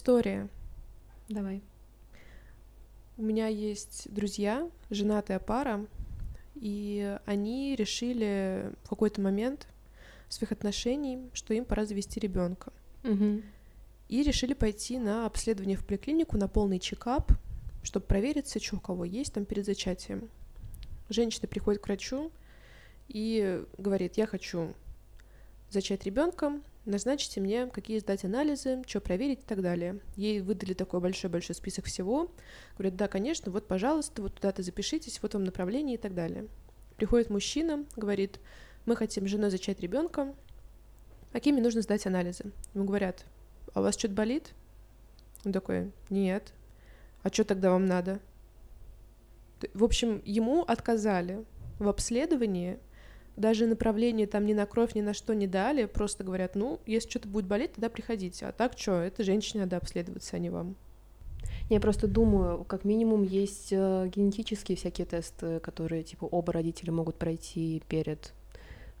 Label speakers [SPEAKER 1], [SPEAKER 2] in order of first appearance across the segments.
[SPEAKER 1] история.
[SPEAKER 2] Давай.
[SPEAKER 1] У меня есть друзья, женатая пара, и они решили в какой-то момент своих отношений, что им пора завести ребенка.
[SPEAKER 2] Угу.
[SPEAKER 1] И решили пойти на обследование в поликлинику, на полный чекап, чтобы провериться, что у кого есть там перед зачатием. Женщина приходит к врачу и говорит, я хочу зачать ребенка, назначите мне, какие сдать анализы, что проверить и так далее. Ей выдали такой большой-большой список всего. Говорят, да, конечно, вот, пожалуйста, вот туда-то запишитесь, вот вам направление и так далее. Приходит мужчина, говорит, мы хотим женой зачать ребенка, какими нужно сдать анализы. Ему говорят, а у вас что-то болит? Он такой, нет. А что тогда вам надо? В общем, ему отказали в обследовании, даже направление там ни на кровь, ни на что не дали, просто говорят, ну, если что-то будет болеть, тогда приходите. А так что, это женщине надо обследоваться, а не вам.
[SPEAKER 2] Я просто думаю, как минимум есть э, генетические всякие тесты, которые типа оба родителя могут пройти перед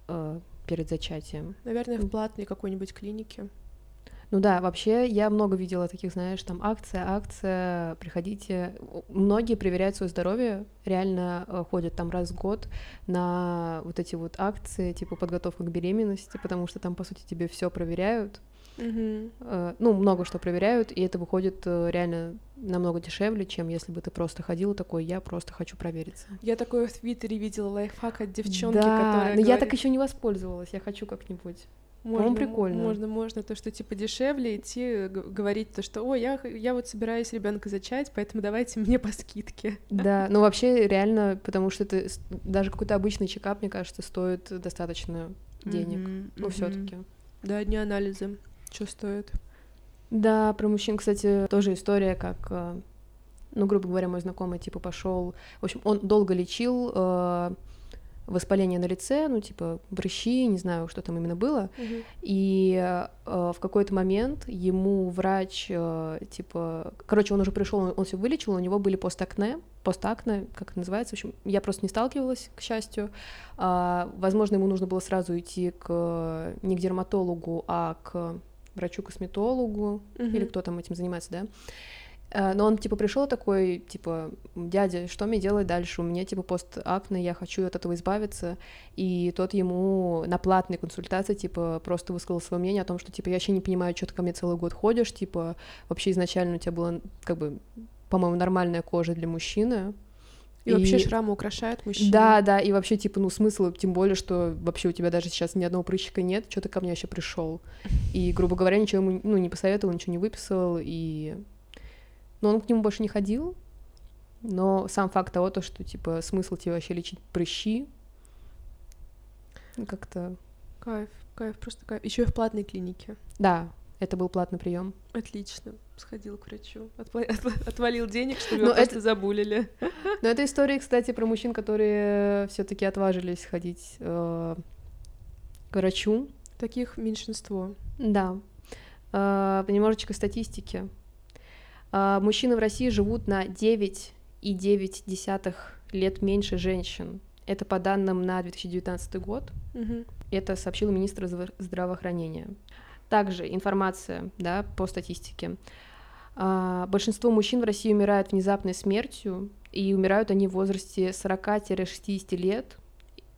[SPEAKER 2] э, перед зачатием.
[SPEAKER 1] Наверное, в платной какой-нибудь клинике.
[SPEAKER 2] Ну да, вообще я много видела таких, знаешь, там акция, акция, приходите. Многие проверяют свое здоровье, реально э, ходят там раз в год на вот эти вот акции, типа подготовка к беременности, потому что там, по сути, тебе все проверяют.
[SPEAKER 1] Угу.
[SPEAKER 2] Ну, много что проверяют, и это выходит э, реально намного дешевле, чем если бы ты просто ходила такой, я просто хочу провериться.
[SPEAKER 1] Я такое в Твиттере видела лайфхак от девчонки,
[SPEAKER 2] да,
[SPEAKER 1] которая
[SPEAKER 2] но
[SPEAKER 1] говорит...
[SPEAKER 2] я так еще не воспользовалась, я хочу как-нибудь.
[SPEAKER 1] Можно,
[SPEAKER 2] прикольно.
[SPEAKER 1] Можно, можно, то, что типа дешевле идти, говорить то, что, о, я, я вот собираюсь ребенка зачать, поэтому давайте мне по скидке.
[SPEAKER 2] Да, ну вообще реально, потому что это даже какой-то обычный чекап, мне кажется, стоит достаточно денег.
[SPEAKER 1] Mm-hmm,
[SPEAKER 2] ну,
[SPEAKER 1] mm-hmm.
[SPEAKER 2] все-таки.
[SPEAKER 1] Да, одни анализы, что стоит.
[SPEAKER 2] Да, про мужчин, кстати, тоже история, как, э, ну, грубо говоря, мой знакомый, типа, пошел, в общем, он долго лечил э, воспаление на лице, ну, типа, прыщи, не знаю, что там именно было.
[SPEAKER 1] Мгм.
[SPEAKER 2] И э, в какой-то момент ему врач, э, типа, короче, он уже пришел, он, все вылечил, у него были постакне, постакне, как это называется, в общем, я просто не сталкивалась, к счастью. А, возможно, ему нужно было сразу идти к не к дерматологу, а к врачу-косметологу,
[SPEAKER 1] Мгм.
[SPEAKER 2] или кто там этим занимается, да. Э, Но он, типа, пришел такой, типа, дядя, что мне делать дальше? У меня, типа, постакне, я хочу от этого избавиться. И тот ему на платной консультации, типа, просто высказал свое мнение о том, что, типа, я вообще не понимаю, что ты ко мне целый год ходишь, типа, вообще изначально у тебя была, как бы, по-моему, нормальная кожа для мужчины.
[SPEAKER 1] И, вообще шрамы украшают мужчин.
[SPEAKER 2] Да, да, и вообще, типа, ну, смысл, тем более, что вообще у тебя даже сейчас ни одного прыщика нет, что ты ко мне вообще пришел. И, грубо говоря, ничего ему, ну, не посоветовал, ничего не выписал, и... Но он к нему больше не ходил, но сам факт того, то, что, типа, смысл тебе вообще лечить прыщи, как-то...
[SPEAKER 1] Кайф, кайф, просто кайф. Еще и в платной клинике.
[SPEAKER 2] Да, это был платный прием.
[SPEAKER 1] Отлично. Сходил к врачу. Отва- Отвалил денег, чтобы
[SPEAKER 2] Но
[SPEAKER 1] его просто
[SPEAKER 2] это-
[SPEAKER 1] забулили.
[SPEAKER 2] Но это история, кстати, про мужчин, которые все таки отважились ходить э, к врачу.
[SPEAKER 1] Таких меньшинство.
[SPEAKER 2] Да. Э, немножечко статистики. Э, Мужчины в России живут на 9,9 лет меньше женщин. Это по данным на 2019 год.
[SPEAKER 1] Мгм.
[SPEAKER 2] Это сообщил министр здравоохранения. Также информация да, по статистике. А, Большинство мужчин в России умирают внезапной смертью, и умирают они в возрасте 40-60 лет,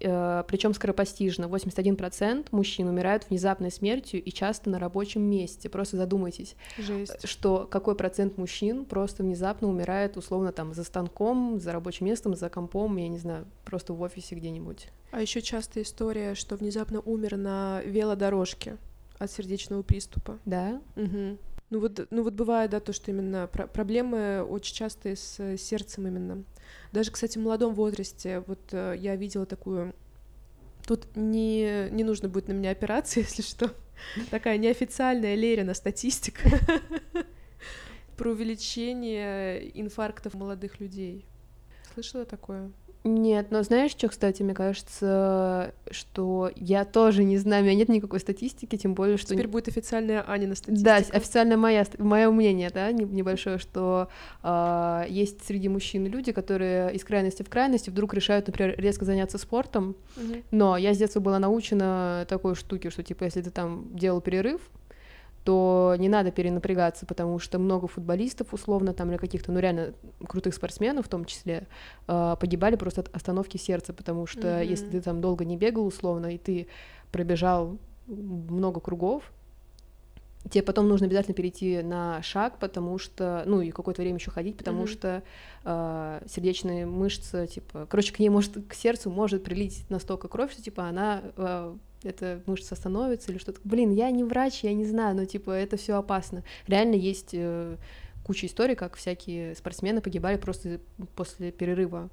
[SPEAKER 2] причем скоропостижно. 81% мужчин умирают внезапной смертью и часто на рабочем месте. Просто задумайтесь,
[SPEAKER 1] Жесть.
[SPEAKER 2] что какой процент мужчин просто внезапно умирает условно там за станком, за рабочим местом, за компом, я не знаю, просто в офисе где-нибудь.
[SPEAKER 1] А еще частая история, что внезапно умер на велодорожке от сердечного приступа.
[SPEAKER 2] Да?
[SPEAKER 1] Мгм. Ну вот, ну вот бывает, да, то, что именно про- проблемы очень частые с э, сердцем именно. Даже, кстати, в молодом возрасте, вот э, я видела такую... Тут не, не нужно будет на меня опираться, если что. Такая неофициальная Лерина статистика про увеличение инфарктов молодых людей. Слышала такое?
[SPEAKER 2] Нет, но знаешь, что, кстати, мне кажется, что я тоже не знаю, у меня нет никакой статистики, тем более, что...
[SPEAKER 1] Теперь будет официальная Анина статистика.
[SPEAKER 2] Да, официально моя, мое мнение, да, не- небольшое, что а, есть среди мужчин люди, которые из крайности в крайности вдруг решают, например, резко заняться спортом,
[SPEAKER 1] Мгм.
[SPEAKER 2] но я с детства была научена такой штуке, что, типа, если ты там делал перерыв, то не надо перенапрягаться, потому что много футболистов, условно, там, или каких-то, ну, реально крутых спортсменов в том числе, э, погибали просто от остановки сердца, потому что mm-hmm. если ты там долго не бегал, условно, и ты пробежал много кругов, тебе потом нужно обязательно перейти на шаг, потому что, ну, и какое-то время еще ходить, потому mm-hmm. что э, сердечные мышцы, типа, короче, к ней может, к сердцу может прилить настолько кровь, что, типа, она э, эта мышца становится или что-то. Блин, я не врач, я не знаю, но типа это все опасно. Реально есть э, куча историй, как всякие спортсмены погибали просто после перерыва.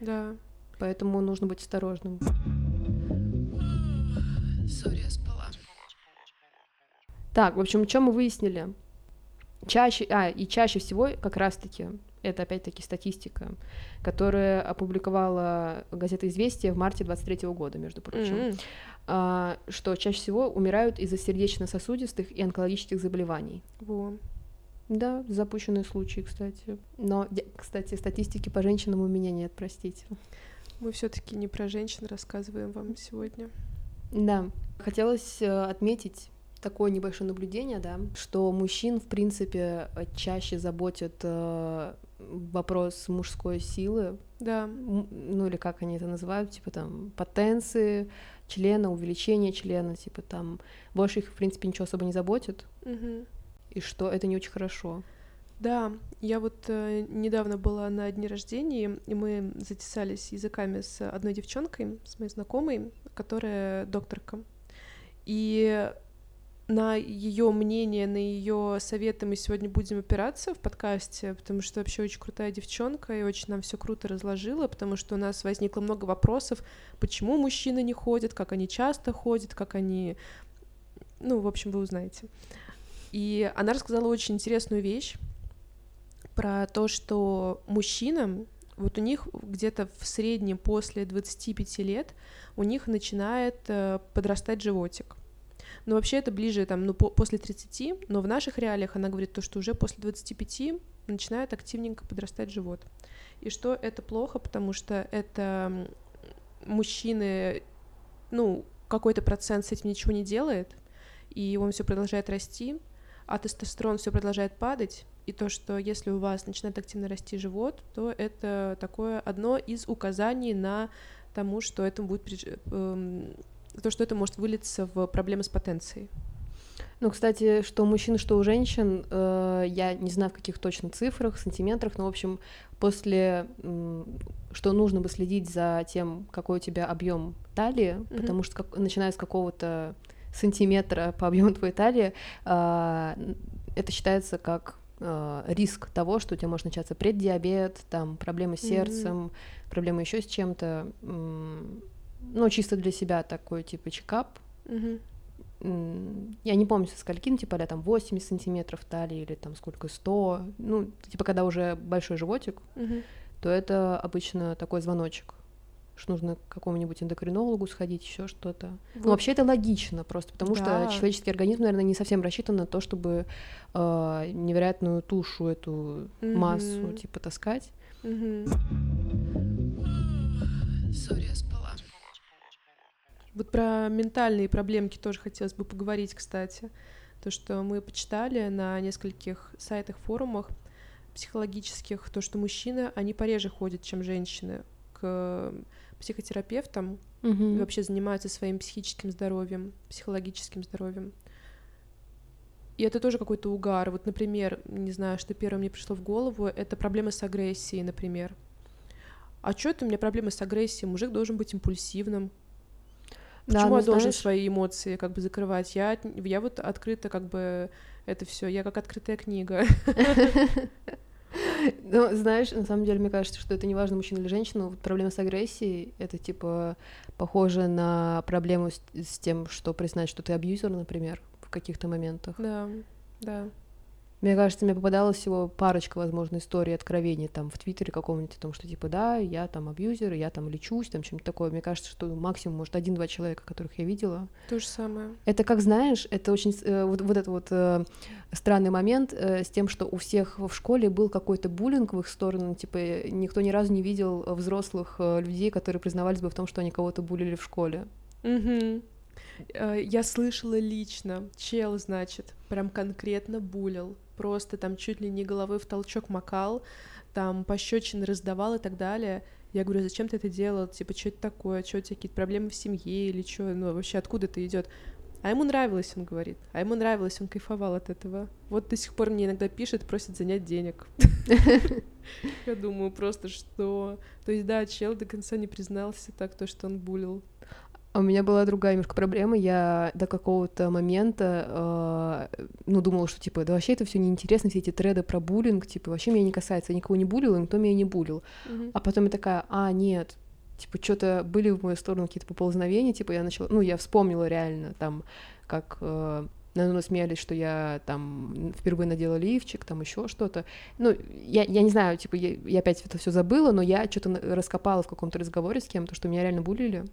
[SPEAKER 1] Да.
[SPEAKER 2] Поэтому нужно быть осторожным. Сори, спала. Так, в общем, что мы выяснили? Чаще, а, и чаще всего как раз-таки это опять-таки статистика, которая опубликовала газета «Известия» в марте 23 года, между прочим. Mm-hmm а, что чаще всего умирают из-за сердечно-сосудистых и онкологических заболеваний.
[SPEAKER 1] Во.
[SPEAKER 2] Да, запущенные случаи, кстати. Но, кстати, статистики по женщинам у меня нет, простите.
[SPEAKER 1] Мы все-таки не про женщин рассказываем вам сегодня.
[SPEAKER 2] Да. Хотелось э, отметить такое небольшое наблюдение, да, что мужчин, в принципе, чаще заботит э, вопрос мужской силы.
[SPEAKER 1] Да.
[SPEAKER 2] Ну или как они это называют, типа там потенции, члена, увеличение члена, типа там больше их, в принципе, ничего особо не заботит,
[SPEAKER 1] угу.
[SPEAKER 2] и что это не очень хорошо.
[SPEAKER 1] Да, я вот э, недавно была на дне рождения, и мы затесались языками с одной девчонкой, с моей знакомой, которая докторка. И на ее мнение, на ее советы мы сегодня будем опираться в подкасте, потому что вообще очень крутая девчонка и очень нам все круто разложила, потому что у нас возникло много вопросов, почему мужчины не ходят, как они часто ходят, как они, ну, в общем, вы узнаете. И она рассказала очень интересную вещь про то, что мужчинам, вот у них где-то в среднем после 25 лет у них начинает э, подрастать животик. Но вообще это ближе там, ну, по после 30, но в наших реалиях она говорит то, что уже после 25 начинает активненько подрастать живот. И что это плохо, потому что это мужчины, ну, какой-то процент с этим ничего не делает, и он все продолжает расти, а тестостерон все продолжает падать, и то, что если у вас начинает активно расти живот, то это такое одно из указаний на тому, что этому будет эм, то, что это может вылиться в проблемы с потенцией.
[SPEAKER 2] Ну, кстати, что у мужчин, что у женщин, э, я не знаю в каких точно цифрах, сантиметрах, но, в общем, после, э, что нужно бы следить за тем, какой у тебя объем талии, mm-hmm. потому что как, начиная с какого-то сантиметра по объему твоей талии, э, это считается как э, риск того, что у тебя может начаться преддиабет, там проблемы с сердцем, mm-hmm. проблемы еще с чем-то ну, чисто для себя такой, типа, чекап.
[SPEAKER 1] Угу.
[SPEAKER 2] Я не помню, со скольки, ну, типа, да, там 80 сантиметров талии или там сколько, 100. Ну, типа, когда уже большой животик,
[SPEAKER 1] угу.
[SPEAKER 2] то это обычно такой звоночек что нужно к какому-нибудь эндокринологу сходить, еще что-то. Ну, вот. Ну, вообще это логично просто, потому да. что человеческий организм, наверное, не совсем рассчитан на то, чтобы э, невероятную тушу, эту mm массу, типа, таскать.
[SPEAKER 1] mm Sorry, вот про ментальные проблемки тоже хотелось бы поговорить, кстати. То, что мы почитали на нескольких сайтах, форумах психологических, то, что мужчины, они пореже ходят, чем женщины, к психотерапевтам
[SPEAKER 2] угу.
[SPEAKER 1] и вообще занимаются своим психическим здоровьем, психологическим здоровьем. И это тоже какой-то угар. Вот, например, не знаю, что первое мне пришло в голову, это проблемы с агрессией, например. А что это у меня проблемы с агрессией? Мужик должен быть импульсивным, Почему да, ну, я должен знаешь... свои эмоции как бы закрывать? Я, я вот открыта как бы это все, я как открытая книга.
[SPEAKER 2] Ну, знаешь, на самом деле, мне кажется, что это не важно, мужчина или женщина. Вот проблема с агрессией — это, типа, похоже на проблему с, с тем, что признать, что ты абьюзер, например, в каких-то моментах.
[SPEAKER 1] Да, да.
[SPEAKER 2] Мне кажется, мне попадалась всего парочка, возможно, историй откровений там в Твиттере каком-нибудь о том, что типа да, я там абьюзер, я там лечусь, там чем-то такое. Мне кажется, что максимум, может, один-два человека, которых я видела.
[SPEAKER 1] То же самое.
[SPEAKER 2] Это как знаешь, это очень э, вот, вот этот вот э, странный момент э, с тем, что у всех в школе был какой-то буллинг в их сторону, типа никто ни разу не видел взрослых э, людей, которые признавались бы в том, что они кого-то булили в школе.
[SPEAKER 1] Угу. Э, я слышала лично, чел, значит, прям конкретно булил, просто там чуть ли не головой в толчок макал, там пощечины раздавал и так далее. Я говорю, зачем ты это делал? Типа, что это такое? Что у тебя какие-то проблемы в семье или что? Ну, вообще, откуда это идет? А ему нравилось, он говорит. А ему нравилось, он кайфовал от этого. Вот до сих пор мне иногда пишет, просит занять денег. Я думаю просто, что... То есть, да, чел до конца не признался так, то, что он булил.
[SPEAKER 2] У меня была другая немножко проблема. Я до какого-то момента, э, ну, думала, что, типа, да вообще это все неинтересно, все эти треды про буллинг, типа, вообще меня не касается. Я никого не булила, никто меня не булил.
[SPEAKER 1] Мгм.
[SPEAKER 2] А потом я такая, а, нет, типа, что-то были в мою сторону какие-то поползновения, типа, я начала, ну, я вспомнила реально, там, как э, надо мной смеялись, что я там впервые надела лифчик, там еще что-то. Ну, я, я не знаю, типа, я, я опять это все забыла, но я что-то раскопала в каком-то разговоре с кем-то, что меня реально булили.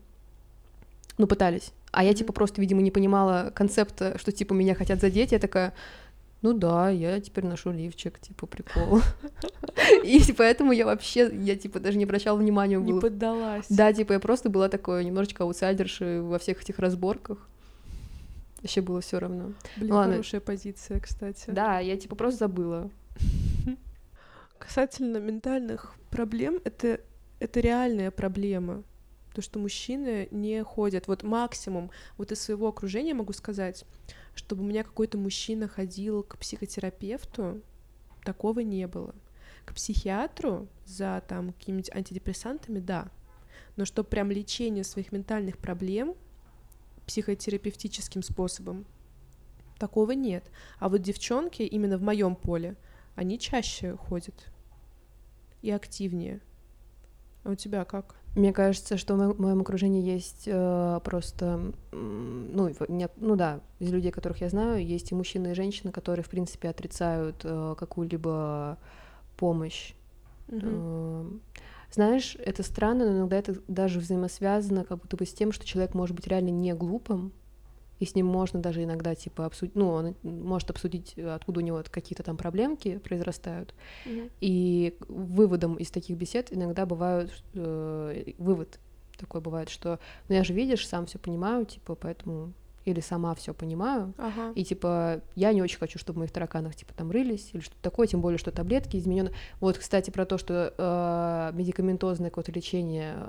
[SPEAKER 2] Ну, пытались. А я, типа, просто, видимо, не понимала концепта, что, типа, меня хотят задеть. Я такая, ну да, я теперь ношу лифчик, типа, прикол. И поэтому я вообще, я, типа, даже не обращала внимания.
[SPEAKER 1] Не поддалась.
[SPEAKER 2] Да, типа, я просто была такой немножечко аутсайдершей во всех этих разборках. Вообще было все равно.
[SPEAKER 1] Блин,
[SPEAKER 2] Ладно.
[SPEAKER 1] хорошая позиция, кстати.
[SPEAKER 2] Да, я, типа, просто забыла.
[SPEAKER 1] Касательно ментальных проблем, это, это реальная проблема. То, что мужчины не ходят. Вот максимум, вот из своего окружения могу сказать, чтобы у меня какой-то мужчина ходил к психотерапевту, такого не было. К психиатру за там какими-нибудь антидепрессантами, да. Но чтобы прям лечение своих ментальных проблем психотерапевтическим способом, такого нет. А вот девчонки именно в моем поле, они чаще ходят и активнее. А у тебя как?
[SPEAKER 2] Мне кажется, что в мо- моем окружении есть э, просто, ну, нет, ну да, из людей, которых я знаю, есть и мужчины, и женщины, которые, в принципе, отрицают э, какую-либо помощь.
[SPEAKER 1] Мгм.
[SPEAKER 2] Э, Знаешь, это странно, но иногда это даже взаимосвязано как будто бы с тем, что человек может быть реально не глупым, и с ним можно даже иногда, типа, обсудить, ну, он может обсудить, э, откуда у него какие-то там проблемки произрастают,
[SPEAKER 1] Мгм.
[SPEAKER 2] и выводом из таких бесед иногда бывают э, вывод такой бывает, что ну я же видишь, сам все понимаю, типа, поэтому или сама все понимаю,
[SPEAKER 1] Ага.
[SPEAKER 2] и типа я не очень хочу, чтобы в моих тараканах типа там рылись или что-то такое, тем более что таблетки изменены. Вот, кстати, про то, что э, медикаментозное какое-то лечение, э,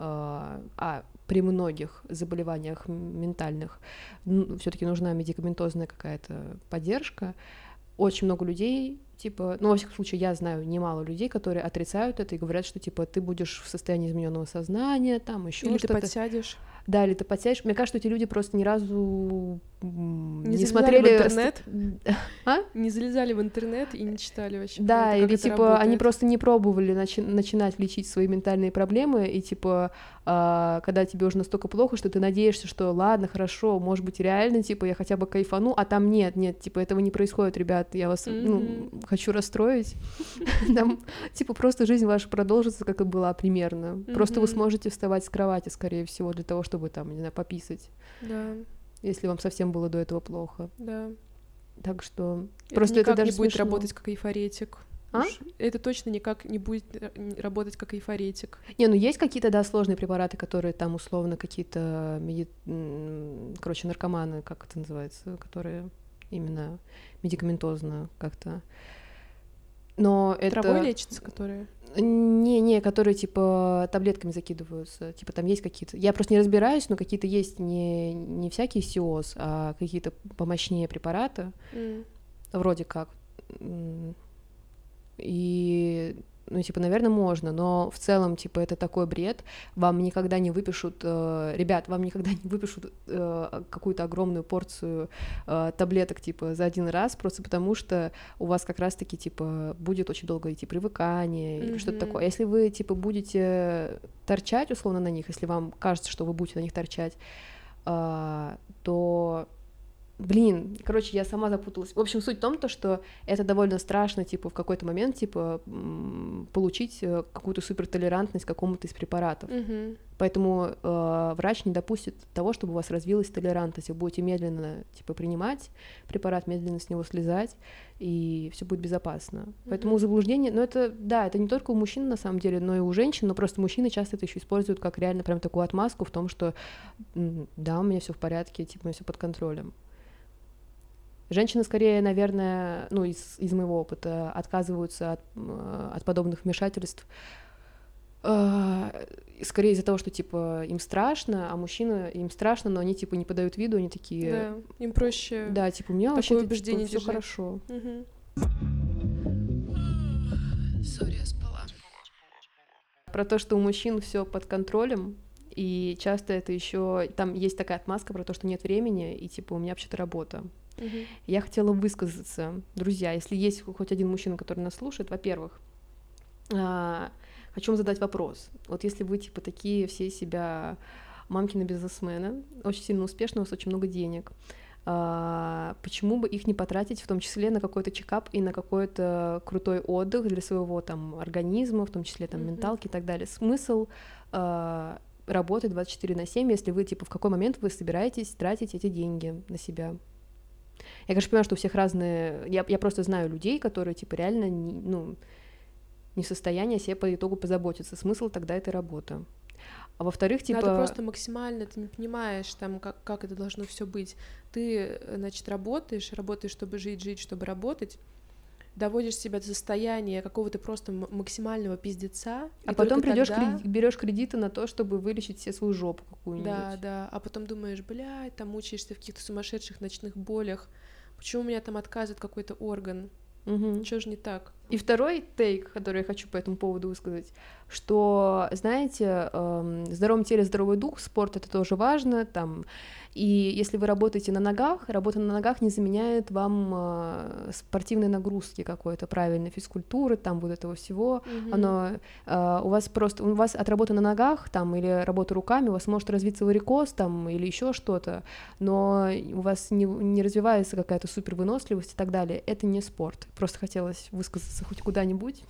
[SPEAKER 2] а при многих заболеваниях ментальных все-таки нужна медикаментозная какая-то поддержка. Очень много людей, типа, ну, во всяком случае, я знаю немало людей, которые отрицают это и говорят, что, типа, ты будешь в состоянии измененного сознания, там еще
[SPEAKER 1] Или ты
[SPEAKER 2] что-то.
[SPEAKER 1] подсядешь.
[SPEAKER 2] Да, или ты подсядешь. Мне кажется, эти люди просто ни разу
[SPEAKER 1] Не
[SPEAKER 2] не, смотрели
[SPEAKER 1] в интернет?
[SPEAKER 2] А?
[SPEAKER 1] Не залезали в интернет и не читали вообще.
[SPEAKER 2] Да, или типа они
[SPEAKER 1] работает.
[SPEAKER 2] просто не пробовали начи- начинать лечить свои ментальные проблемы, и типа а, когда тебе уже настолько плохо, что ты надеешься, что ладно, хорошо, может быть реально, типа я хотя бы кайфану, а там нет, нет, типа этого не происходит, ребят, я вас ну,
[SPEAKER 1] Мгм.
[SPEAKER 2] Хочу расстроить. Там типа просто жизнь ваша продолжится, как и была примерно. Просто вы сможете вставать с кровати, скорее всего, для того, чтобы там, не знаю, пописать,
[SPEAKER 1] Да,
[SPEAKER 2] если вам совсем было до этого плохо.
[SPEAKER 1] да.
[SPEAKER 2] Так что
[SPEAKER 1] Это
[SPEAKER 2] просто это даже
[SPEAKER 1] не будет
[SPEAKER 2] смешно.
[SPEAKER 1] работать как эйфоретик.
[SPEAKER 2] А?
[SPEAKER 1] Уж Это точно никак не будет э, работать как эйфоретик.
[SPEAKER 2] Не, ну есть какие-то, да, сложные препараты, которые там условно какие-то, меди- короче, наркоманы, как это называется, которые именно медикаментозно как-то. Но это...
[SPEAKER 1] Травой лечится, которые...
[SPEAKER 2] Не-не, которые типа таблетками закидываются. Типа там есть какие-то... Я просто не разбираюсь, но какие-то есть не, не всякие СИОС, а какие-то помощнее препараты.
[SPEAKER 1] М.
[SPEAKER 2] Вроде как. И, ну, типа, наверное, можно, но в целом, типа, это такой бред. Вам никогда не выпишут, э, ребят, вам никогда не выпишут э, какую-то огромную порцию э, таблеток, типа, за один раз, просто потому что у вас как раз-таки, типа, будет очень долго идти привыкание или что-то такое. Если вы, типа, будете торчать, условно, на них, если вам кажется, что вы будете на них торчать, а, то Блин, короче, я сама запуталась. В общем, суть в том, то, что это довольно страшно, типа, в какой-то момент, типа, получить э, какую-то супертолерантность к какому-то из препаратов.
[SPEAKER 1] Угу.
[SPEAKER 2] Поэтому э, врач не допустит того, чтобы у вас развилась толерантность. Вы будете медленно, типа, принимать препарат, медленно с него слезать, и все будет безопасно. Угу. Поэтому заблуждение, ну это, да, это не только у мужчин на самом деле, но и у женщин, но просто мужчины часто это еще используют как реально прям такую отмазку в том, что да, у меня все в порядке, типа, у меня все под контролем. Женщины скорее, наверное, ну, из, из моего опыта, отказываются от, от подобных вмешательств э, скорее из-за того, что, типа, им страшно, а мужчины, им страшно, но они, типа, не подают виду, они такие...
[SPEAKER 1] Да, им проще
[SPEAKER 2] Да, типа, у меня вообще
[SPEAKER 1] убеждение
[SPEAKER 2] типа, все хорошо.
[SPEAKER 1] Мгм.
[SPEAKER 2] Про то, что у мужчин все под контролем, и часто это еще там есть такая отмазка про то, что нет времени, и типа у меня вообще-то работа.
[SPEAKER 1] Мгм.
[SPEAKER 2] Я хотела высказаться, друзья, если есть хоть один мужчина, который нас слушает, во-первых, а, хочу вам задать вопрос. Вот если вы типа такие все себя мамкины бизнесмены, очень сильно успешные, у вас очень много денег, а, почему бы их не потратить в том числе на какой-то чекап и на какой-то крутой отдых для своего там организма, в том числе там
[SPEAKER 1] Мгм.
[SPEAKER 2] менталки и так далее. Смысл а, работать 24 на 7, если вы типа в какой момент вы собираетесь тратить эти деньги на себя? Я, конечно, понимаю, что у всех разные... Я, я просто знаю людей, которые, типа, реально, не, ну, не в состоянии себе по итогу позаботиться. Смысл тогда этой работы. А во-вторых, типа...
[SPEAKER 1] Надо просто максимально, ты не понимаешь, там, как, как это должно все быть. Ты, э, значит, работаешь, работаешь, чтобы жить, жить, чтобы работать, доводишь себя до состояния какого-то просто максимального пиздеца.
[SPEAKER 2] А потом придешь,
[SPEAKER 1] тогда-
[SPEAKER 2] берешь кредиты на то, чтобы вылечить себе свою жопу какую-нибудь.
[SPEAKER 1] Да, да, а потом думаешь, блядь, там мучаешься в каких-то сумасшедших ночных болях, почему у меня там отказывает какой-то орган,
[SPEAKER 2] Мгм.
[SPEAKER 1] что же не так?
[SPEAKER 2] И второй тейк, который я хочу по этому поводу высказать, что, знаете, в здоровом теле здоровый дух, спорт это тоже важно, там, и если вы работаете на ногах, работа на ногах не заменяет вам э, спортивной нагрузки какой-то, правильной физкультуры, там вот этого всего,
[SPEAKER 1] Мгм.
[SPEAKER 2] оно э, у вас просто у вас от работы на ногах там или работы руками у вас может развиться варикоз там или еще что-то, но у вас не, не развивается какая-то супер выносливость и так далее. Это не спорт. Просто хотелось высказаться хоть куда-нибудь,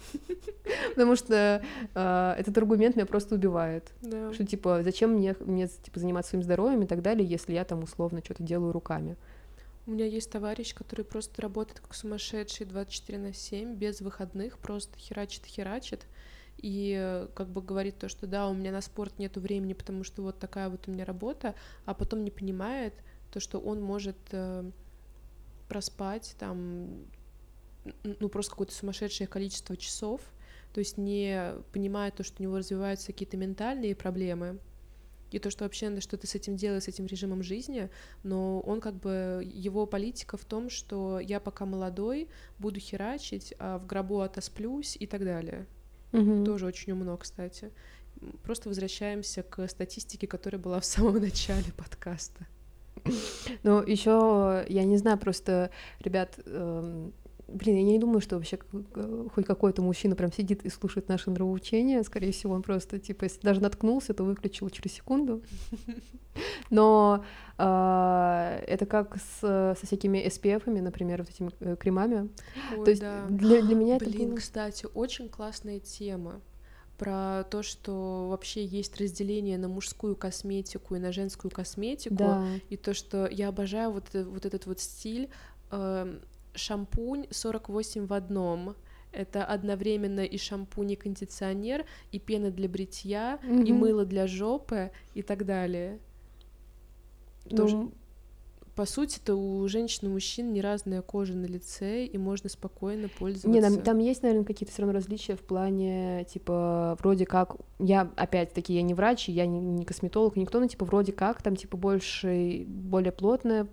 [SPEAKER 2] потому что э, этот аргумент меня просто убивает. Что типа зачем мне мне типа заниматься своим здоровьем и так далее, если я там условно что-то делаю руками.
[SPEAKER 1] У меня есть товарищ, который просто работает как сумасшедший 24 на 7, без выходных, просто херачит, херачит. И как бы говорит то, что да, у меня на спорт нету времени, потому что вот такая вот у меня работа, а потом не понимает то, что он может э, проспать там, ну просто какое-то сумасшедшее количество часов, то есть не понимая то, что у него развиваются какие-то ментальные проблемы, и то, что вообще надо что-то с этим делать, с этим режимом жизни, но он как бы, его политика в том, что я пока молодой, буду херачить, а в гробу отосплюсь и так далее.
[SPEAKER 2] Мгм.
[SPEAKER 1] Тоже очень умно, кстати. Просто возвращаемся к статистике, которая была в самом начале подкаста.
[SPEAKER 2] Ну, еще, я не знаю, просто, ребят, эм, блин, я не думаю, что вообще к- хоть какой-то мужчина прям сидит и слушает наши нравоучения. Скорее всего, он просто, типа, если даже наткнулся, то выключил через секунду. Но а, это как с, со всякими SPF-ами, например, вот этими э, кремами.
[SPEAKER 1] Ой,
[SPEAKER 2] То есть
[SPEAKER 1] да.
[SPEAKER 2] для, для меня это
[SPEAKER 1] Блин, кстати, очень классная тема про то, что вообще есть разделение на мужскую косметику и на женскую косметику.
[SPEAKER 2] Да,
[SPEAKER 1] И то, что я обожаю вот, э- вот этот вот стиль эм, шампунь 48 в одном. Это одновременно и шампунь, и кондиционер, и пена для бритья, и
[SPEAKER 2] Мгм.
[SPEAKER 1] мыло для жопы, и так далее. Тоже-
[SPEAKER 2] ну,
[SPEAKER 1] По сути, то у женщин и мужчин не разная кожа на лице, и можно спокойно пользоваться.
[SPEAKER 2] Не, там, там есть, наверное, какие-то все равно различия в плане, типа, вроде как, я, опять-таки, я не врач, и я не, не косметолог, никто, но, типа, вроде как, там, типа, больше, более плотная,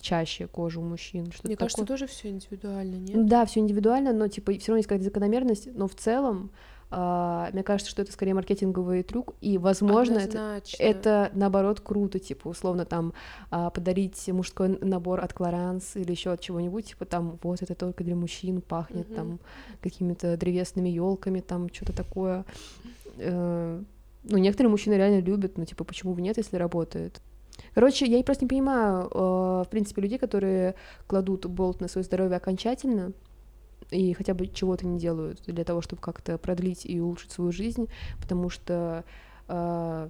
[SPEAKER 2] чаще кожа у мужчин, что-то
[SPEAKER 1] Мне кажется,
[SPEAKER 2] такое.
[SPEAKER 1] тоже все индивидуально, нет?
[SPEAKER 2] Да, все индивидуально, но, типа, все равно есть какая-то закономерность, но в целом, а, мне кажется, что это скорее маркетинговый трюк, и, возможно, это,
[SPEAKER 1] Однозначно.
[SPEAKER 2] это наоборот круто, типа, условно, там, а, подарить мужской набор от Клоранс или еще от чего-нибудь, типа, там, вот, это только для мужчин, пахнет
[SPEAKER 1] Мгм.
[SPEAKER 2] там какими-то древесными елками, там, что-то такое. Э, Ну, некоторые мужчины реально любят, ну, типа, почему бы нет, если работает. Короче, я просто не понимаю, э, в принципе, людей, которые кладут болт на свое здоровье окончательно и хотя бы чего-то не делают для того, чтобы как-то продлить и улучшить свою жизнь, потому что э,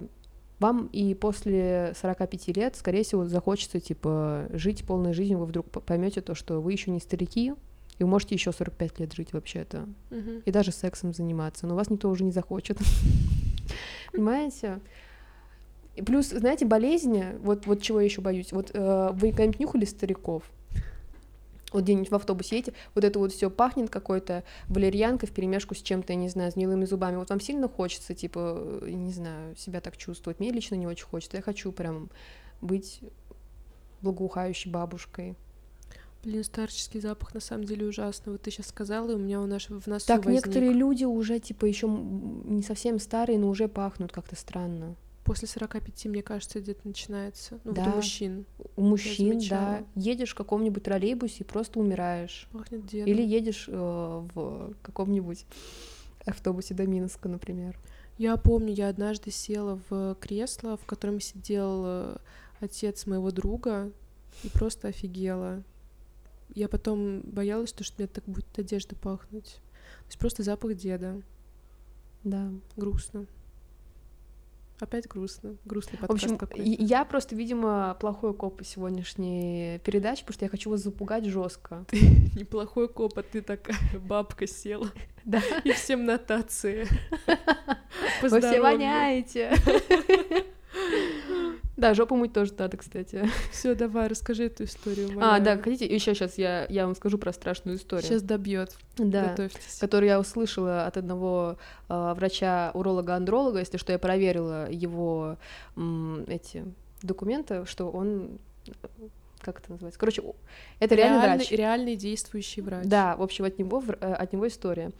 [SPEAKER 2] вам и после 45 лет, скорее всего, захочется, типа, жить полной жизнью, вы вдруг поймете то, что вы еще не старики, и вы можете еще 45 лет жить вообще-то.
[SPEAKER 1] Мгм.
[SPEAKER 2] И даже сексом заниматься, но вас никто уже не захочет. Понимаете? И плюс, знаете, болезни, вот, вот чего я еще боюсь. Вот э, вы когда-нибудь нюхали стариков? Вот где-нибудь в автобусе едете, вот это вот все пахнет какой-то валерьянкой в перемешку с чем-то, я не знаю, с гнилыми зубами. Вот вам сильно хочется, типа, э, не знаю, себя так чувствовать. Мне лично не очень хочется. Я хочу прям быть благоухающей бабушкой.
[SPEAKER 1] Блин, старческий запах на самом деле ужасный. Вот ты сейчас сказала, и у меня у наш в носу
[SPEAKER 2] Так,
[SPEAKER 1] возник.
[SPEAKER 2] некоторые люди уже, типа, еще не совсем старые, но уже пахнут как-то странно.
[SPEAKER 1] После 45, мне кажется, где-то начинается. Ну, вот
[SPEAKER 2] Да.
[SPEAKER 1] у мужчин.
[SPEAKER 2] У мужчин, да, едешь в каком-нибудь троллейбусе и просто умираешь.
[SPEAKER 1] Пахнет дедом.
[SPEAKER 2] Или едешь э, в каком-нибудь автобусе до Минска, например.
[SPEAKER 1] Я помню, я однажды села в кресло, в котором сидел э, отец моего друга, и просто офигела. Я потом боялась, что, что мне так будет одежда пахнуть. То есть просто запах деда.
[SPEAKER 2] Да.
[SPEAKER 1] Грустно. Опять грустно. Грустный
[SPEAKER 2] В
[SPEAKER 1] подкаст
[SPEAKER 2] общем,
[SPEAKER 1] какой-то.
[SPEAKER 2] я просто, видимо, плохой коп сегодняшней передачи, потому что я хочу вас запугать жестко.
[SPEAKER 1] Неплохой коп, а ты такая бабка села.
[SPEAKER 2] Да.
[SPEAKER 1] И всем нотации.
[SPEAKER 2] Вы все воняете. Да, жопу мыть тоже надо, кстати.
[SPEAKER 1] Все, давай, расскажи эту историю.
[SPEAKER 2] А, да, хотите, еще сейчас я, я вам скажу про страшную историю.
[SPEAKER 1] Сейчас добьет.
[SPEAKER 2] да.
[SPEAKER 1] Готовьтесь.
[SPEAKER 2] которую я услышала от одного э, врача-уролога-андролога, если что, я проверила его м, эти документы, что он э, как это называется? Короче, это реальный
[SPEAKER 1] Реальный-
[SPEAKER 2] врач.
[SPEAKER 1] Реальный действующий врач.
[SPEAKER 2] Да, в общем, от него, э, от него история.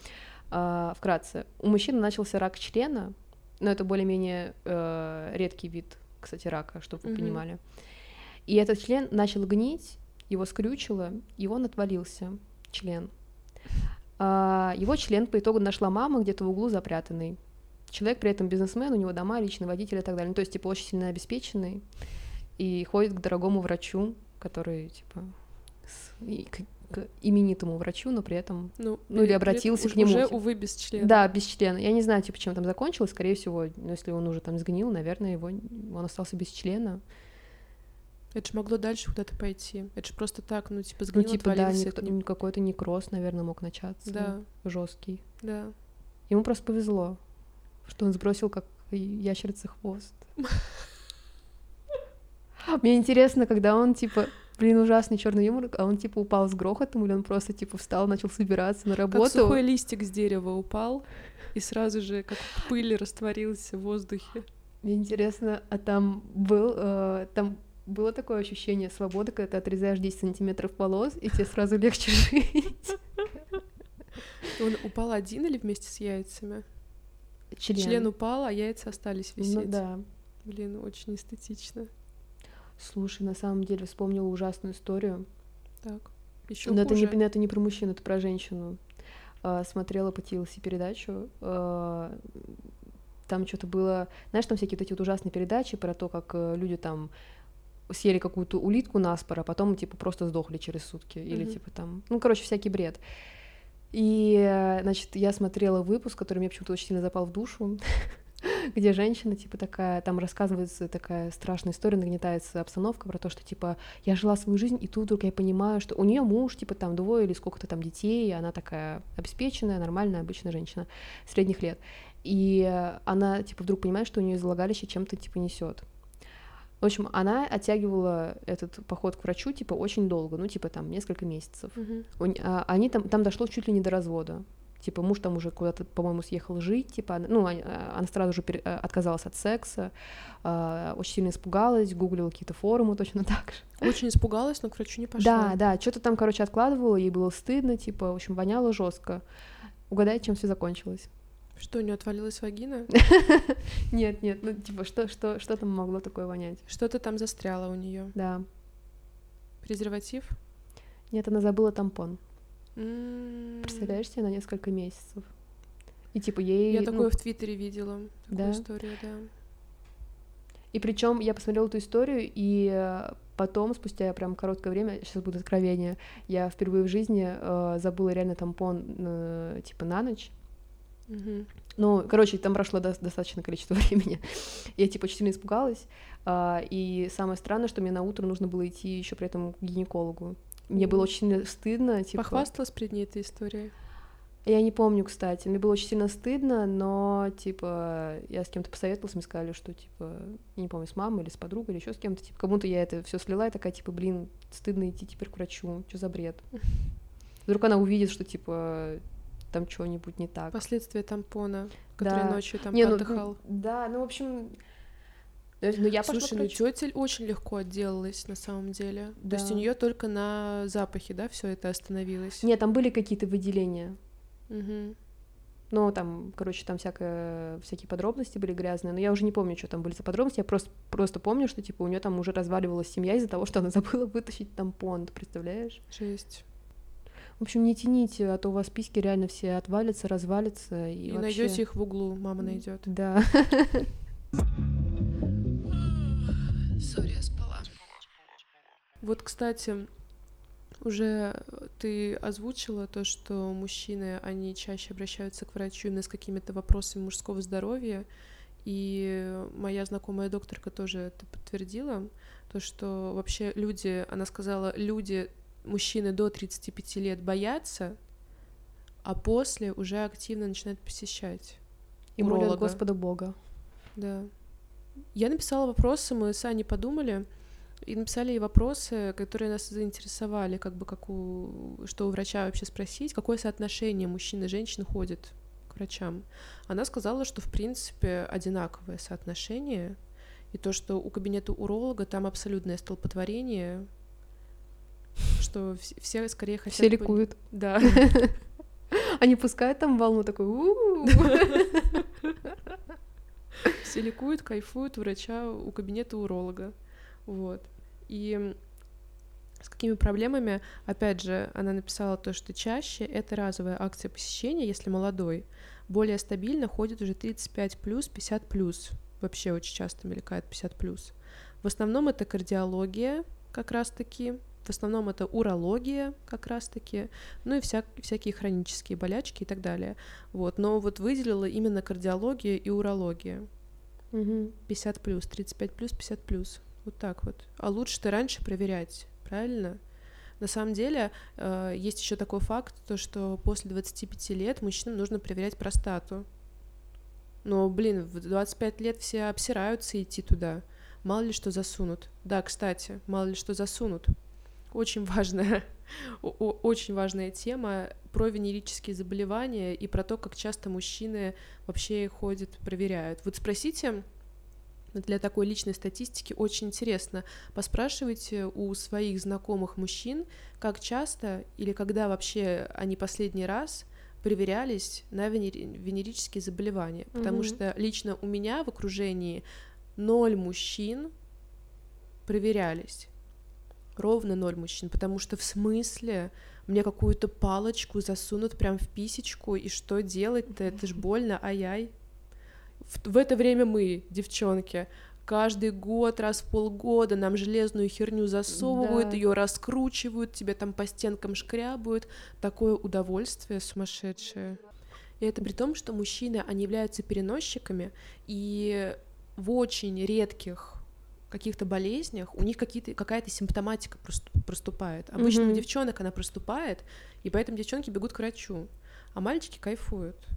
[SPEAKER 2] А, вкратце. У мужчины начался рак члена, но это более-менее э, редкий вид, кстати, рака, чтобы вы
[SPEAKER 1] Мгм.
[SPEAKER 2] понимали. И этот член начал гнить, его скрючило, и он отвалился, член. А, его член по итогу нашла мама где-то в углу запрятанный. Человек при этом бизнесмен, у него дома, личный водитель и так далее. Ну, то есть, типа, очень сильно обеспеченный. И ходит к дорогому врачу, который, типа, с- к, именитому врачу, но при этом
[SPEAKER 1] Ну,
[SPEAKER 2] Ну, или обратился к нему,
[SPEAKER 1] Уже, увы, без члена.
[SPEAKER 2] да, без члена. Я не знаю, типа, чем там закончилось. Скорее всего, ну, если он уже там сгнил, наверное, его он остался без члена.
[SPEAKER 1] Это же могло дальше куда-то пойти. Это же просто так, ну, типа,
[SPEAKER 2] Ну,
[SPEAKER 1] сгнил,
[SPEAKER 2] типа, да, никто-
[SPEAKER 1] не-
[SPEAKER 2] какой-то некроз, наверное, мог начаться.
[SPEAKER 1] Да,
[SPEAKER 2] Жесткий.
[SPEAKER 1] да.
[SPEAKER 2] Ему просто повезло, что он сбросил как ящерица хвост. Мне интересно, когда он, типа, блин, ужасный черный юмор, а он, типа, упал с грохотом, или он просто, типа, встал, начал собираться на
[SPEAKER 1] Как
[SPEAKER 2] работу.
[SPEAKER 1] сухой листик с дерева упал, и сразу же как пыль растворился в воздухе.
[SPEAKER 2] Мне интересно, а там был, э, там было такое ощущение свободы, когда ты отрезаешь 10 сантиметров волос, и тебе сразу легче жить.
[SPEAKER 1] Он упал один или вместе с яйцами?
[SPEAKER 2] Член.
[SPEAKER 1] Член упал, а яйца остались
[SPEAKER 2] Ну
[SPEAKER 1] висеть.
[SPEAKER 2] да.
[SPEAKER 1] Блин, очень эстетично.
[SPEAKER 2] Слушай, на самом деле вспомнила ужасную историю.
[SPEAKER 1] Так, еще
[SPEAKER 2] Но это не,
[SPEAKER 1] хуже.
[SPEAKER 2] это не про мужчину, это про женщину. А, смотрела по TLC передачу. а, там что-то было... Знаешь, там всякие вот эти вот ужасные передачи про то, как э, люди там съели какую-то улитку наспор, а потом, типа, просто сдохли через сутки. Или,
[SPEAKER 1] Мгм.
[SPEAKER 2] типа, там... Ну, короче, всякий бред. И, э, значит, я смотрела выпуск, который мне почему-то очень сильно запал в душу, где женщина, типа, такая, там рассказывается такая страшная история, нагнетается обстановка про то, что, типа, я жила свою жизнь, и тут вдруг я понимаю, что у нее муж, типа, там двое или сколько-то там детей, и она такая обеспеченная, нормальная, обычная женщина средних лет. И она, типа, вдруг понимает, что у нее из влагалища чем-то, типа, несет. В общем, она оттягивала этот поход к врачу, типа, очень долго, ну, типа, там, несколько месяцев.
[SPEAKER 1] Мгм.
[SPEAKER 2] У н- а, они там, там дошло чуть ли не до развода. Типа муж там уже куда-то, по-моему, съехал жить, типа, она- ну, а, она сразу же пере- а, отказалась от секса, а, очень сильно испугалась, гуглила какие-то форумы точно так же.
[SPEAKER 1] Очень испугалась, но к врачу не пошла.
[SPEAKER 2] Да, да, что-то там, короче, откладывала, ей было стыдно, типа, в общем, воняло жестко. Угадай, чем все закончилось?
[SPEAKER 1] Что, у нее отвалилась вагина?
[SPEAKER 2] Нет, нет, ну, типа, что, что, что там могло такое вонять?
[SPEAKER 1] Что-то там застряло у нее.
[SPEAKER 2] Да.
[SPEAKER 1] Презерватив?
[SPEAKER 2] Нет, она забыла тампон.
[SPEAKER 1] М,
[SPEAKER 2] Представляешь себе на несколько месяцев? И типа ей...
[SPEAKER 1] Я
[SPEAKER 2] ну,
[SPEAKER 1] такое в Твиттере видела. Такую
[SPEAKER 2] Да?
[SPEAKER 1] историю, да.
[SPEAKER 2] И причем я посмотрела эту историю, и э, потом, спустя прям короткое время, сейчас будет откровение, я впервые в жизни э, забыла реально тампон э, типа на ночь.
[SPEAKER 1] Мгм.
[SPEAKER 2] Ну, короче, там прошло до- достаточное количество времени. Я типа очень сильно испугалась. а, и самое странное, что мне на утро нужно было идти еще при этом к гинекологу. Мне было очень сильно стыдно, типа.
[SPEAKER 1] Похвасталась перед ней этой историей?
[SPEAKER 2] Я не помню, кстати. Мне было очень сильно стыдно, но, типа, я с кем-то посоветовалась, мне сказали, что, типа, я не помню, с мамой или с подругой, или еще с кем-то, типа, как будто я это все слила, и такая, типа, блин, стыдно идти теперь к врачу, что за бред? Вдруг она увидит, что, типа, там что-нибудь не так.
[SPEAKER 1] Последствия тампона, который
[SPEAKER 2] Да.
[SPEAKER 1] ночью там
[SPEAKER 2] Не, ну,
[SPEAKER 1] отдыхал.
[SPEAKER 2] да, ну, в общем, э, ну, я пошла
[SPEAKER 1] Слушай,
[SPEAKER 2] к
[SPEAKER 1] ну тетя очень легко отделалась на самом деле. То есть
[SPEAKER 2] Да.
[SPEAKER 1] у нее только на запахе, да, все это остановилось.
[SPEAKER 2] Нет, там были какие-то выделения.
[SPEAKER 1] Мгм.
[SPEAKER 2] Ну, там, короче, там всякое, всякие подробности были грязные, но я уже не помню, что там были за подробности, я просто, просто помню, что, типа, у нее там уже разваливалась семья из-за того, что она забыла вытащить тампон, ты представляешь?
[SPEAKER 1] Жесть.
[SPEAKER 2] В общем, не тяните, а то у вас письки реально все отвалятся, развалятся, и,
[SPEAKER 1] И,
[SPEAKER 2] вообще...
[SPEAKER 1] найдете их в углу, мама найдет.
[SPEAKER 2] Да.
[SPEAKER 1] Сори, я спала. Вот, кстати, уже ты озвучила то, что мужчины, они чаще обращаются к врачу именно с какими-то вопросами мужского здоровья, и моя знакомая докторка тоже это подтвердила, то, что вообще люди, она сказала, люди, мужчины до 35 лет боятся, а после уже активно начинают посещать.
[SPEAKER 2] И молят
[SPEAKER 1] уролога.
[SPEAKER 2] Господа Бога.
[SPEAKER 1] Да. Я написала вопросы, мы с Аней подумали, и написали ей вопросы, которые нас заинтересовали, как бы как у, что у врача вообще спросить, какое соотношение мужчин и женщин ходит к врачам. Она сказала, что в принципе одинаковое соотношение, и то, что у кабинета уролога там абсолютное столпотворение, что вс- все скорее хотят...
[SPEAKER 2] Все ликуют.
[SPEAKER 1] Да.
[SPEAKER 2] Они пускают там волну такой.
[SPEAKER 1] Все ликуют, кайфуют у врача, у кабинета уролога. Вот. И с какими проблемами, опять же, она написала то, что чаще это разовая акция посещения, если молодой, более стабильно ходит уже 35 плюс, 50 плюс. Вообще очень часто мелькает 50 плюс. В основном это кардиология, как раз-таки. В основном это урология, как раз-таки. Ну и вся, всякие хронические болячки и так далее. Вот. Но вот выделила именно кардиология и урология.
[SPEAKER 2] Мгм.
[SPEAKER 1] 50 плюс, 35 плюс, 50 плюс. Вот так вот. А лучше ты раньше проверять, правильно? На самом деле, э, есть еще такой факт, то, что после 25 лет мужчинам нужно проверять простату. Но, блин, в 25 лет все обсираются идти туда. Мало ли что засунут. Да, кстати, мало ли что засунут. Очень важная, очень важная тема про венерические заболевания и про то, как часто мужчины вообще ходят, проверяют. Вот спросите, для такой личной статистики очень интересно. Поспрашивайте у своих знакомых мужчин, как часто или когда вообще они последний раз проверялись на венери- венерические заболевания. Потому
[SPEAKER 2] Мгм.
[SPEAKER 1] что лично у меня в окружении ноль мужчин проверялись. Ровно ноль мужчин, потому что в смысле мне какую-то палочку засунут прям в писечку, и что делать-то? Это ж больно, ай-яй. В, в это время мы, девчонки, каждый год, раз в полгода нам железную херню засовывают,
[SPEAKER 2] Да.
[SPEAKER 1] ее раскручивают, тебе там по стенкам шкрябают. Такое удовольствие сумасшедшее. И это при том, что мужчины, они являются переносчиками, и в очень редких каких-то болезнях у них какие-то, какая-то симптоматика просту- проступает. Обычно у
[SPEAKER 2] Мгм.
[SPEAKER 1] девчонок она проступает, и поэтому девчонки бегут к врачу, а мальчики кайфуют.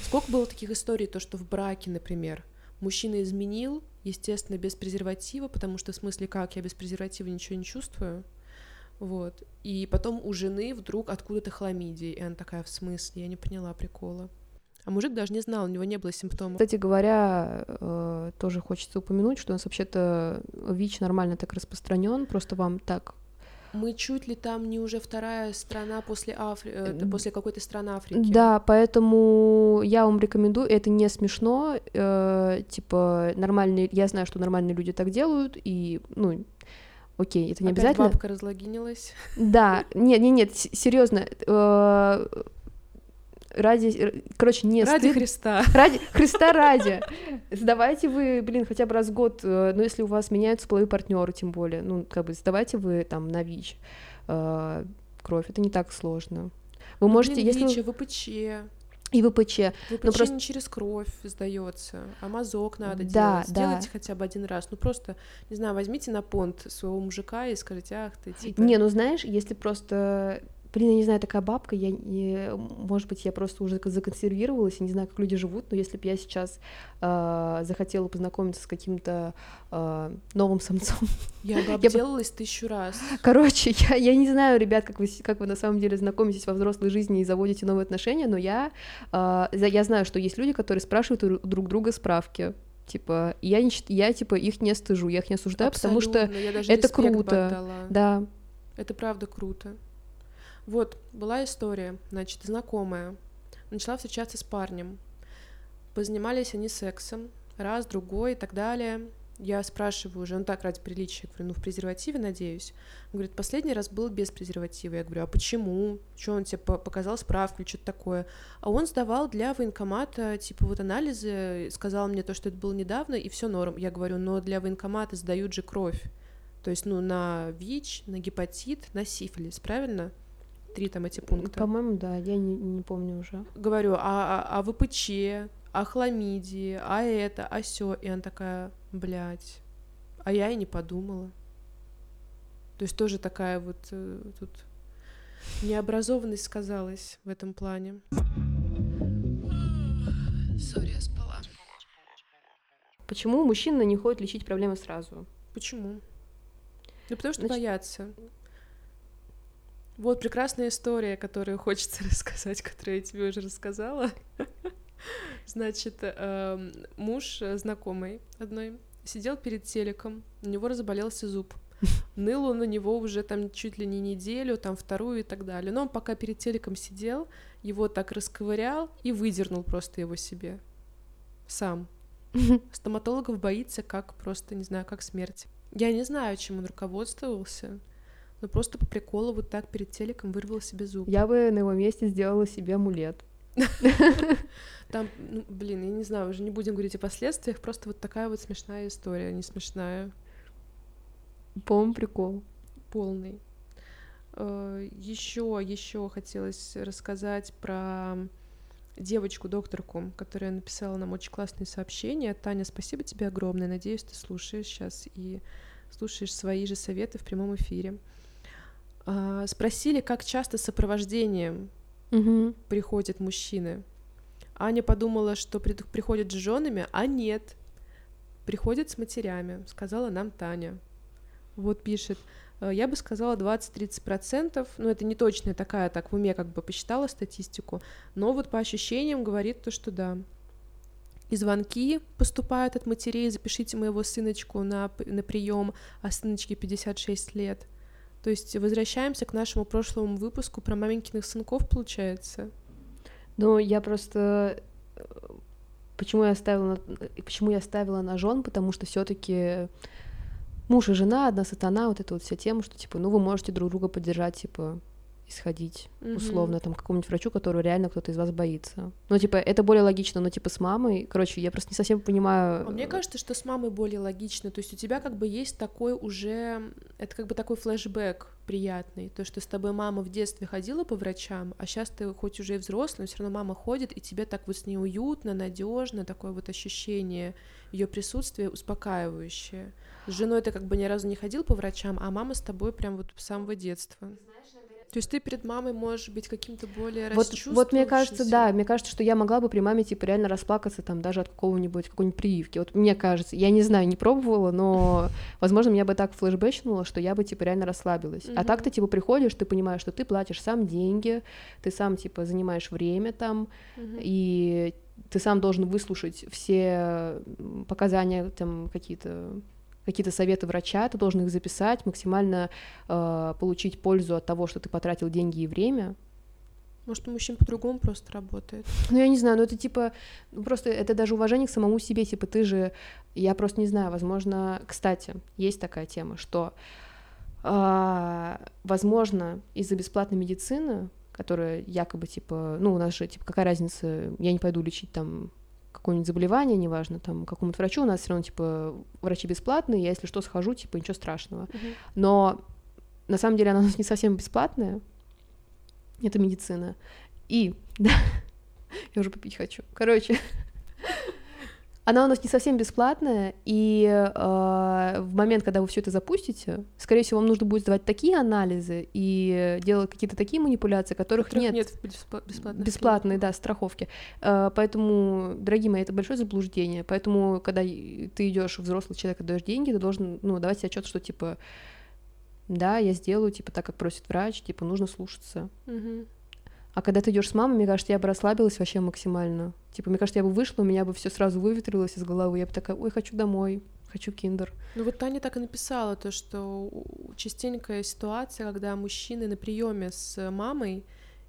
[SPEAKER 1] Сколько было таких историй, то, что в браке, например, мужчина изменил, естественно, без презерватива, потому что в смысле как, я без презерватива ничего не чувствую, вот, и потом у жены вдруг откуда-то хламидия, и она такая, в смысле, я не поняла прикола. А мужик даже не знал, у него не было симптомов.
[SPEAKER 2] Кстати говоря, э, тоже хочется упомянуть, что у нас вообще-то ВИЧ нормально так распространен, просто вам так
[SPEAKER 1] Мы чуть ли там не уже вторая страна после Афри... э, после какой-то страны Африки.
[SPEAKER 2] Да, поэтому я вам рекомендую, это не смешно, э, типа нормальные, я знаю, что нормальные люди так делают, и, ну, окей, это не
[SPEAKER 1] Опять
[SPEAKER 2] обязательно.
[SPEAKER 1] бабка разлогинилась.
[SPEAKER 2] Да, нет, нет, нет, серьезно, ради, короче, не
[SPEAKER 1] Ради
[SPEAKER 2] стыд-
[SPEAKER 1] Христа.
[SPEAKER 2] Ради Христа ради. Сдавайте вы, блин, хотя бы раз в год, э, ну, если у вас меняются половые партнеры, тем более, ну, как бы сдавайте вы там на ВИЧ э, кровь, это не так сложно. Вы можете,
[SPEAKER 1] Блин,
[SPEAKER 2] если...
[SPEAKER 1] ВИЧ, ВПЧ.
[SPEAKER 2] И ВПЧ.
[SPEAKER 1] ВПЧ
[SPEAKER 2] просто-
[SPEAKER 1] не через кровь сдается, а мазок надо
[SPEAKER 2] Да,
[SPEAKER 1] делать.
[SPEAKER 2] да.
[SPEAKER 1] Сделайте хотя бы один раз. Ну просто, не знаю, возьмите на понт своего мужика и скажите, ах ты, типа...
[SPEAKER 2] Не, ну знаешь, если просто... Блин, я не знаю, такая бабка, я не... Может быть, я просто уже законсервировалась, и не знаю, как люди живут, но если бы я сейчас э, захотела познакомиться с каким-то э, новым самцом...
[SPEAKER 1] Я бы обделалась тысячу раз.
[SPEAKER 2] Короче, я, я не знаю, ребят, как вы, как вы на самом деле знакомитесь во взрослой жизни и заводите новые отношения, но я, э, я знаю, что есть люди, которые спрашивают друг друга справки. Типа, я, не, я типа их не стыжу, я их не осуждаю, потому что
[SPEAKER 1] Абсолютно, я даже
[SPEAKER 2] это круто. да,
[SPEAKER 1] Это правда круто. Вот, была история, значит, знакомая. Начала встречаться с парнем. Позанимались они сексом, раз, другой и так далее. Я спрашиваю уже, ну так, ради приличия, говорю, ну в презервативе, надеюсь. Он говорит, последний раз был без презерватива. Я говорю, а почему? Что он тебе по- показал справку или что-то такое? А он сдавал для военкомата, типа, вот анализы, сказал мне то, что это было недавно, и все норм. Я говорю, но для военкомата сдают же кровь. То есть, ну, на ВИЧ, на гепатит, на сифилис, правильно? Три там эти пункта.
[SPEAKER 2] по-моему, да, я не, не помню уже.
[SPEAKER 1] Говорю, а, а, а ВПЧ, а хламидии, а это, а все. И она такая, блядь, а я и не подумала. То есть тоже такая вот э, тут необразованность сказалась в этом плане. Сори, я спала.
[SPEAKER 2] Почему мужчины не ходят лечить проблемы сразу?
[SPEAKER 1] Почему? Ну, потому что
[SPEAKER 2] Значит-
[SPEAKER 1] боятся. Вот прекрасная история, которую хочется рассказать, которую я тебе уже рассказала. Значит, эм, муж э, знакомой одной сидел перед телеком, у него разболелся зуб. Ныл он на него уже там чуть ли не неделю, там вторую и так далее. Но он пока перед телеком сидел, его так расковырял и выдернул просто его себе. Сам. Стоматологов боится как просто, не знаю, как смерть. Я не знаю, чем он руководствовался, но просто по приколу вот так перед телеком вырвал себе зуб.
[SPEAKER 2] Я бы на его месте сделала себе амулет.
[SPEAKER 1] Там, ну, блин, я не знаю, уже не будем говорить о последствиях, просто вот такая вот смешная история, не смешная,
[SPEAKER 2] По-моему, прикол.
[SPEAKER 1] полный. Еще, еще хотелось рассказать про девочку-докторку, которая написала нам очень классные сообщения. Таня, спасибо тебе огромное. Надеюсь, ты слушаешь сейчас и слушаешь свои же советы в прямом эфире. А, Спросили, как часто с сопровождением
[SPEAKER 2] Мгм.
[SPEAKER 1] приходят мужчины. Аня подумала, что приходят с женами, а нет. Приходят с матерями, сказала нам Таня. Вот пишет. «Э, Я бы сказала 20-30%, но это не точная такая, так в уме как бы посчитала статистику, но вот по ощущениям говорит то, что да. И звонки поступают от матерей, запишите моего сыночку на, на прием, а сыночке 56 лет. То есть возвращаемся к нашему прошлому выпуску про маменькиных сынков, получается.
[SPEAKER 2] Ну, я просто... э, Почему я ставила на... э, Почему я ставила на жен? Потому что все таки муж и жена, одна сатана, вот эта вот вся тема, что, типа, ну, вы можете друг друга поддержать, типа, и сходить,
[SPEAKER 1] Мгм.
[SPEAKER 2] условно, там, какому-нибудь врачу, которого реально кто-то из вас боится. Ну, типа, это более логично, но, типа, с мамой... Короче, я просто не совсем понимаю...
[SPEAKER 1] А мне кажется, что с мамой более логично. То есть у тебя как бы есть такой уже... Это как бы такой флешбэк приятный. То, что с тобой мама в детстве ходила по врачам, а сейчас ты хоть уже и взрослый, но все равно мама ходит, и тебе так вот с ней уютно, надежно, такое вот ощущение ее присутствия успокаивающее. С женой ты как бы ни разу не ходил по врачам, а мама с тобой прям вот с самого детства. То есть ты перед мамой можешь быть каким-то более
[SPEAKER 2] Вот, вот мне кажется, да, мне кажется, что я могла бы при маме, типа, реально расплакаться там даже от какого-нибудь, какой-нибудь прививки. Вот мне кажется, я не знаю, не пробовала, но, возможно, меня бы так флешбэчнуло, что я бы, типа, реально расслабилась. А
[SPEAKER 1] Мгм.
[SPEAKER 2] так ты, типа, приходишь, ты понимаешь, что ты платишь сам деньги, ты сам, типа, занимаешь время там,
[SPEAKER 1] Мгм.
[SPEAKER 2] и ты сам должен выслушать все показания, там, какие-то какие-то советы врача, ты должен их записать, максимально э, получить пользу от того, что ты потратил деньги и время.
[SPEAKER 1] Может, у мужчин по-другому просто работает.
[SPEAKER 2] Ну, я не знаю, ну это типа, ну, просто это даже уважение к самому себе, типа ты же, я просто не знаю, возможно, кстати, есть такая тема, что, а, возможно, из-за бесплатной медицины которая якобы, типа, ну, у нас же, типа, какая разница, я не пойду лечить там какое-нибудь заболевание, неважно, там, какому-то врачу, у нас все равно, типа, врачи бесплатные, я, если что, схожу, типа, ничего страшного.
[SPEAKER 1] Мгм.
[SPEAKER 2] Но на самом деле она у нас не совсем бесплатная, это медицина. И, да, я уже попить хочу. Короче, она у нас не совсем бесплатная, и э, в момент, когда вы все это запустите, скорее всего, вам нужно будет сдавать такие анализы и делать какие-то такие манипуляции, которых,
[SPEAKER 1] Которых
[SPEAKER 2] нет,
[SPEAKER 1] в беспла- бесплатных
[SPEAKER 2] бесплатные, да, страховки. Э, поэтому, дорогие мои, это большое заблуждение. Поэтому, когда ты идешь взрослый человек, отдаешь деньги, ты должен, ну, давать себе отчет, что типа, да, я сделаю, типа, так, как просит врач, типа, нужно слушаться.
[SPEAKER 1] Мгм.
[SPEAKER 2] А когда ты идешь с мамой, мне кажется, я бы расслабилась вообще максимально. Типа, мне кажется, я бы вышла, у меня бы все сразу выветрилось из головы. Я бы такая, ой, хочу домой, хочу киндер.
[SPEAKER 1] Ну вот Таня так и написала, то, что частенькая ситуация, когда мужчины на приеме с мамой,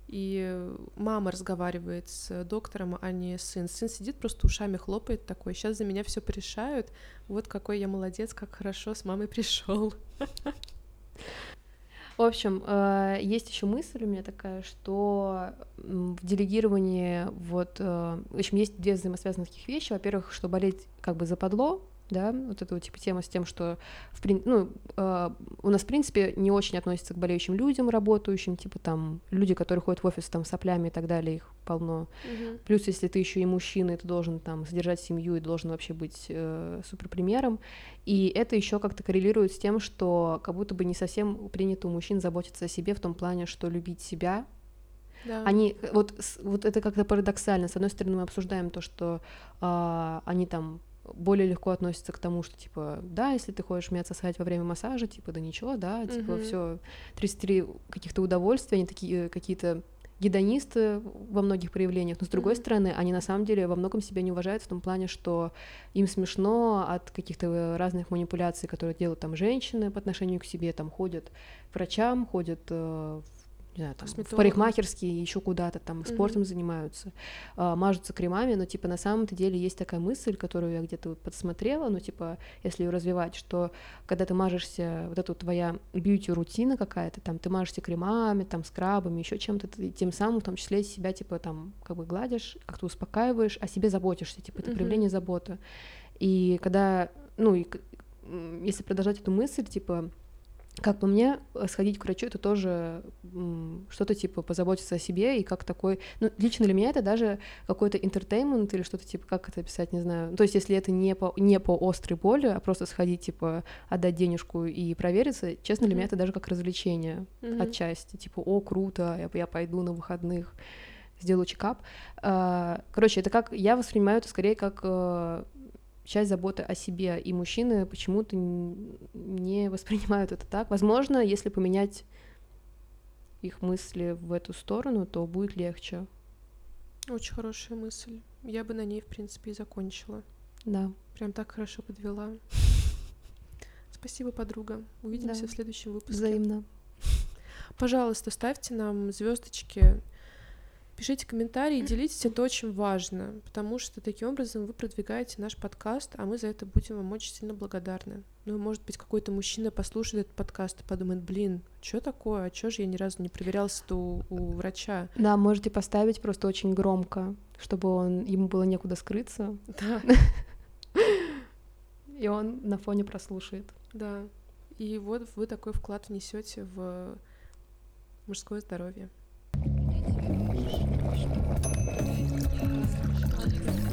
[SPEAKER 1] и мама разговаривает с доктором, а не сын. Сын сидит, просто ушами хлопает такой, сейчас за меня все порешают, вот какой я молодец, как хорошо с мамой пришел.
[SPEAKER 2] В общем, э, есть еще мысль у меня такая, что в делегировании вот, э, в общем, есть две взаимосвязанных вещи. Во-первых, что болеть как бы западло, да, вот эта вот типа тема с тем, что в прин- ну, э, у нас, в принципе, не очень относятся к болеющим людям, работающим, типа там люди, которые ходят в офис там с соплями и так далее, их полно. Плюс, если ты еще и мужчина, и ты должен там содержать семью и должен вообще быть э, суперпримером. И это еще как-то коррелирует с тем, что как будто бы не совсем принято у мужчин заботиться о себе в том плане, что любить себя.
[SPEAKER 1] Да.
[SPEAKER 2] Они вот, вот это как-то парадоксально. С одной стороны, мы обсуждаем то, что а, они там более легко относятся к тому, что типа, да, если ты хочешь меня сосать во время массажа, типа, да ничего, да, типа,
[SPEAKER 1] Мгм.
[SPEAKER 2] все 33 каких-то удовольствия, они такие э, какие-то гедонисты во многих проявлениях, но с другой
[SPEAKER 1] Мгм.
[SPEAKER 2] стороны, они на самом деле во многом себя не уважают в том плане, что им смешно от каких-то э, разных манипуляций, которые делают там женщины по отношению к себе, там ходят к врачам, ходят э, в не знаю, там, в парикмахерские, еще куда-то там спортом занимаются, а, мажутся кремами, но типа на самом-то деле есть такая мысль, которую я где-то подсмотрела, ну типа если ее развивать, что когда ты мажешься, вот эта вот твоя бьюти-рутина какая-то, там ты мажешься кремами, там скрабами, еще чем-то, ты тем самым в том числе себя типа там как бы гладишь, как-то успокаиваешь, о себе заботишься, типа это
[SPEAKER 1] Мгм.
[SPEAKER 2] проявление заботы. И когда, ну и если продолжать эту мысль, типа как по мне, э, сходить к врачу это тоже что-то типа позаботиться о себе и как такой, ну лично для меня это даже какой-то entertainment или что-то типа как это описать, не знаю. То есть если это не по не по острой боли, а просто сходить типа отдать денежку и провериться, честно для меня это даже как развлечение
[SPEAKER 1] Мгм.
[SPEAKER 2] отчасти, типа о круто, я, я пойду на выходных сделаю чекап. А, Короче, это как я воспринимаю это скорее как э, часть заботы о себе, и мужчины почему-то не воспринимают это так. Возможно, если поменять их мысли в эту сторону, то будет легче.
[SPEAKER 1] Очень хорошая мысль. Я бы на ней, в принципе, и закончила.
[SPEAKER 2] Да.
[SPEAKER 1] Прям так хорошо подвела. Спасибо, подруга. Увидимся
[SPEAKER 2] Да.
[SPEAKER 1] в следующем выпуске.
[SPEAKER 2] Взаимно.
[SPEAKER 1] Пожалуйста, ставьте нам звездочки, пишите комментарии, делитесь, это очень важно, потому что таким образом вы продвигаете наш подкаст, а мы за это будем вам очень сильно благодарны. Ну, может быть, какой-то мужчина послушает этот подкаст и подумает, блин, что такое, а чё же я ни разу не проверялся-то у, у врача?
[SPEAKER 2] Да, можете поставить просто очень громко, чтобы он ему было некуда скрыться,
[SPEAKER 1] Да,
[SPEAKER 2] и он на фоне прослушает.
[SPEAKER 1] да. И вот вы такой вклад внесете в мужское здоровье.
[SPEAKER 3] Я тебе Thank you.